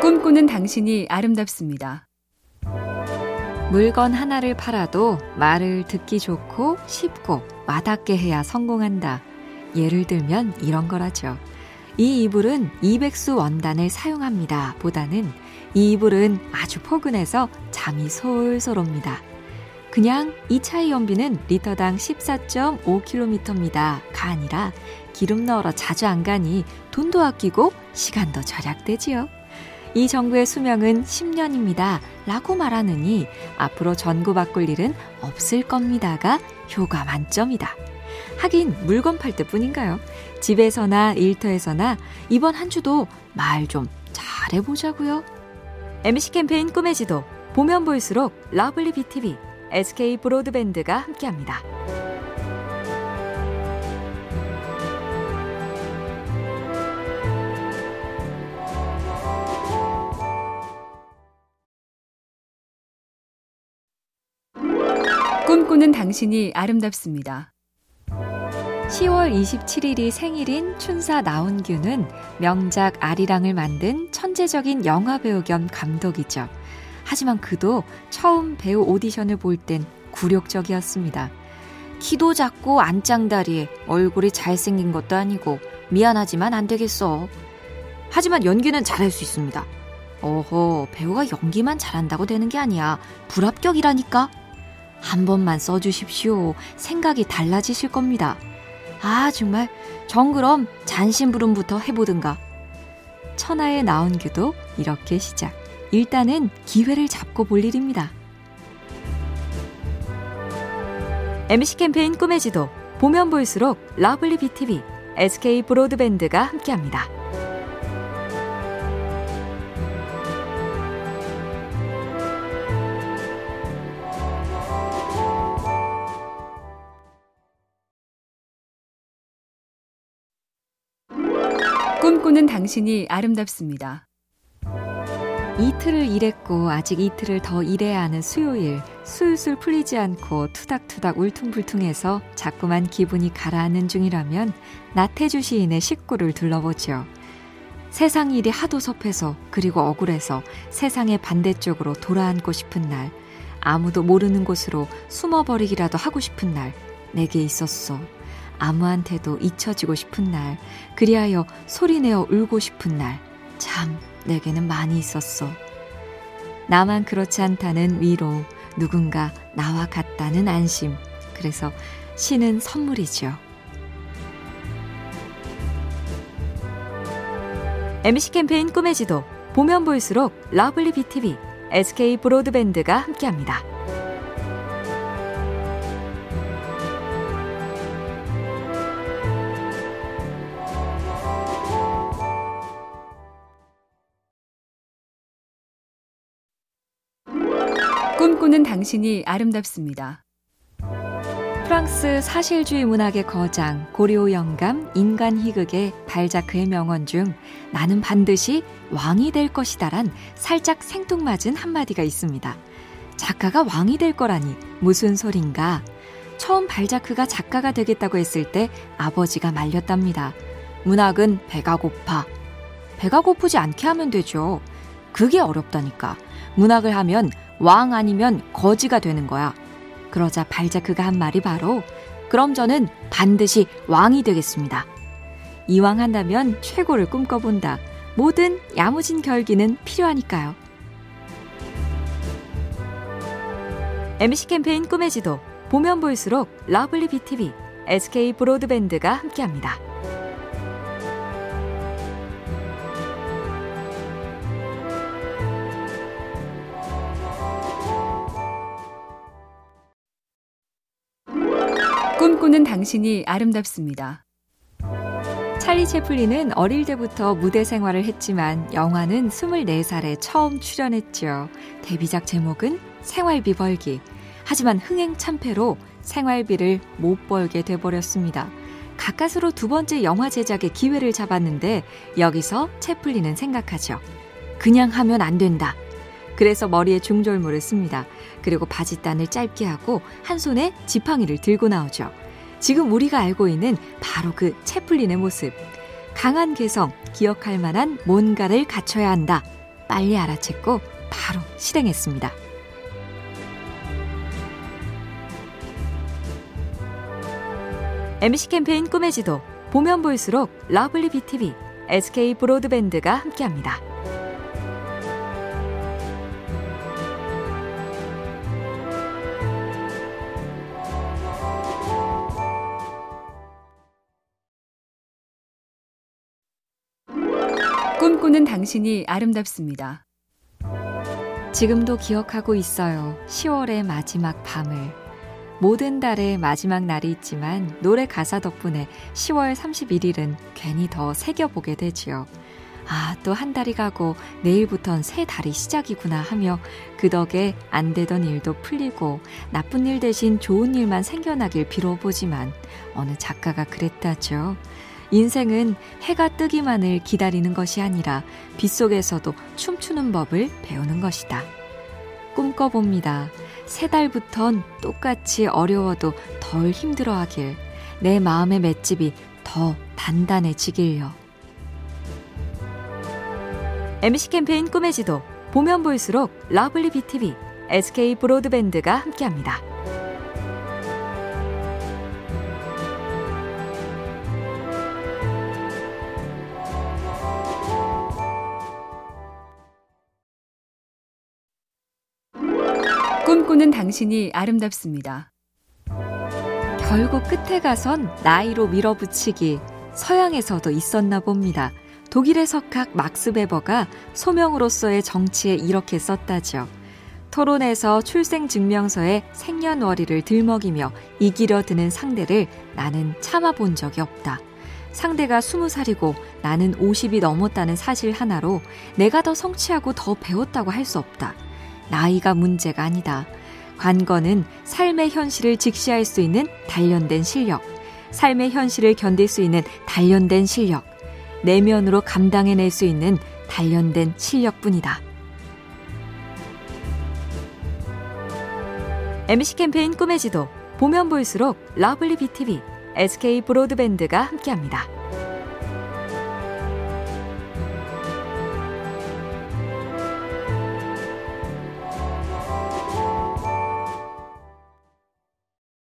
꿈꾸는 당신이 아름답습니다. 물건 하나를 팔아도 말을 듣기 좋고 쉽고 와닿게 해야 성공한다. 예를 들면 이런 거라죠. 이 이불은 이백수 원단을 사용합니다. 보다는 이 이불은 아주 포근해서 잠이 솔솔 옵니다. 그냥 이 차의 연비는 리터당 14.5km입니다. 가 아니라 기름 넣으러 자주 안 가니 돈도 아끼고 시간도 절약되지요. 이 전구의 수명은 10년입니다. 라고 말하느니 앞으로 전구 바꿀 일은 없을 겁니다가 효과 만점이다. 하긴 물건 팔 때뿐인가요? 집에서나 일터에서나 이번 한 주도 말 좀 잘해보자고요. MC 캠페인 꿈의 지도 보면 볼수록 lovely BTV, SK 브로드밴드가 함께합니다. 꿈꾸는 당신이 아름답습니다. 10월 27일이 생일인 춘사 나온규는 명작 아리랑을 만든 천재적인 영화배우 겸 감독이죠. 하지만 그도 처음 배우 오디션을 볼 땐 굴욕적이었습니다. 키도 작고 안짱다리에 얼굴이 잘생긴 것도 아니고 미안하지만 안 되겠어. 하지만 연기는 잘할 수 있습니다. 어허, 배우가 연기만 잘한다고 되는 게 아니야. 불합격이라니까? 한 번만 써주십시오. 생각이 달라지실 겁니다. 아, 정말. 정 그럼 잔심부름부터 해보든가. 천하의 나운규도 이렇게 시작. 일단은 기회를 잡고 볼 일입니다. MC 캠페인 꿈의 지도. 보면 볼수록 lovely BTV, SK 브로드밴드가 함께합니다. 꿈꾸는 당신이 아름답습니다. 이틀을 일했고 아직 이틀을 더 일해야 하는 수요일 술술 풀리지 않고 투닥투닥 울퉁불퉁해서 자꾸만 기분이 가라앉는 중이라면 나태주 시인의 식구를 둘러보죠. 세상 일이 하도 섭해서 그리고 억울해서 세상의 반대쪽으로 돌아앉고 싶은 날 아무도 모르는 곳으로 숨어버리기라도 하고 싶은 날 내게 있었어. 아무한테도 잊혀지고 싶은 날, 그리하여 소리내어 울고 싶은 날, 참 내게는 많이 있었어. 나만 그렇지 않다는 위로, 누군가 나와 같다는 안심. 그래서 시는 선물이죠. MC 캠페인 꿈의 지도, 보면 볼수록 lovely BTV, SK 브로드밴드가 함께합니다. 꿈꾸는 당신이 아름답습니다. 프랑스 사실주의 문학의 거장 고리오 영감 인간 희극의 발자크의 명언 중 나는 반드시 왕이 될 것이다란 살짝 생뚱맞은 한마디가 있습니다. 작가가 왕이 될 거라니 무슨 소린가? 처음 발자크가 작가가 되겠다고 했을 때 아버지가 말렸답니다. 문학은 배가 고파. 배가 고프지 않게 하면 되죠. 그게 어렵다니까. 문학을 하면 왕 아니면 거지가 되는 거야. 그러자 발자크가 한 말이 바로 그럼 저는 반드시 왕이 되겠습니다. 이왕 한다면 최고를 꿈꿔본다. 모든 야무진 결기는 필요하니까요. MC 캠페인 꿈의 지도 보면 볼수록 lovely BTV, SK 브로드밴드가 함께합니다. 꿈꾸는 당신이 아름답습니다. 찰리 채플린은 어릴 때부터 무대 생활을 했지만 영화는 24살에 처음 출연했죠. 데뷔작 제목은 생활비 벌기. 하지만 흥행 참패로 생활비를 못 벌게 돼버렸습니다. 가까스로 두 번째 영화 제작의 기회를 잡았는데 여기서 채플린은 생각하죠. 그냥 하면 안 된다. 그래서 머리에 중절모를 씁니다. 그리고 바지단을 짧게 하고 한 손에 지팡이를 들고 나오죠. 지금 우리가 알고 있는 바로 그 채플린의 모습. 강한 개성, 기억할 만한 뭔가를 갖춰야 한다. 빨리 알아챘고 바로 실행했습니다. MC 캠페인 꿈의 지도 보면 볼수록 lovely BTV, SK 브로드밴드가 함께합니다. 꿈꾸는 당신이 아름답습니다. 지금도 기억하고 있어요. 10월의 마지막 밤을. 모든 달의 마지막 날이 있지만 노래 가사 덕분에 10월 31일은 괜히 더 새겨보게 되지요. 아, 또 한 달이 가고 내일부턴 새 달이 시작이구나 하며 그 덕에 안 되던 일도 풀리고 나쁜 일 대신 좋은 일만 생겨나길 빌어보지만 어느 작가가 그랬다죠. 인생은 해가 뜨기만을 기다리는 것이 아니라 빗속에서도 춤추는 법을 배우는 것이다. 꿈꿔봅니다. 새 달부턴 똑같이 어려워도 덜 힘들어하길, 내 마음의 맷집이 더 단단해지길요. MC 캠페인 꿈의 지도, 보면 볼수록 lovely BTV, SK 브로드밴드가 함께합니다. 꿈꾸는 당신이 아름답습니다. 결국 끝에 가선 나이로 밀어붙이기 서양에서도 있었나 봅니다. 독일의 석학 막스 베버가 소명으로서의 정치에 이렇게 썼다죠. 토론에서 출생증명서에 생년월일을 들먹이며 이기려 드는 상대를 나는 참아본 적이 없다. 상대가 20살이고 나는 50이 넘었다는 사실 하나로 내가 더 성취하고 더 배웠다고 할 수 없다. 나이가 문제가 아니다. 관건은 삶의 현실을 직시할 수 있는 단련된 실력, 삶의 현실을 견딜 수 있는 단련된 실력, 내면으로 감당해낼 수 있는 단련된 실력뿐이다. MC 캠페인 꿈의 지도, 보면 볼수록 lovely BTV, SK 브로드밴드가 함께합니다.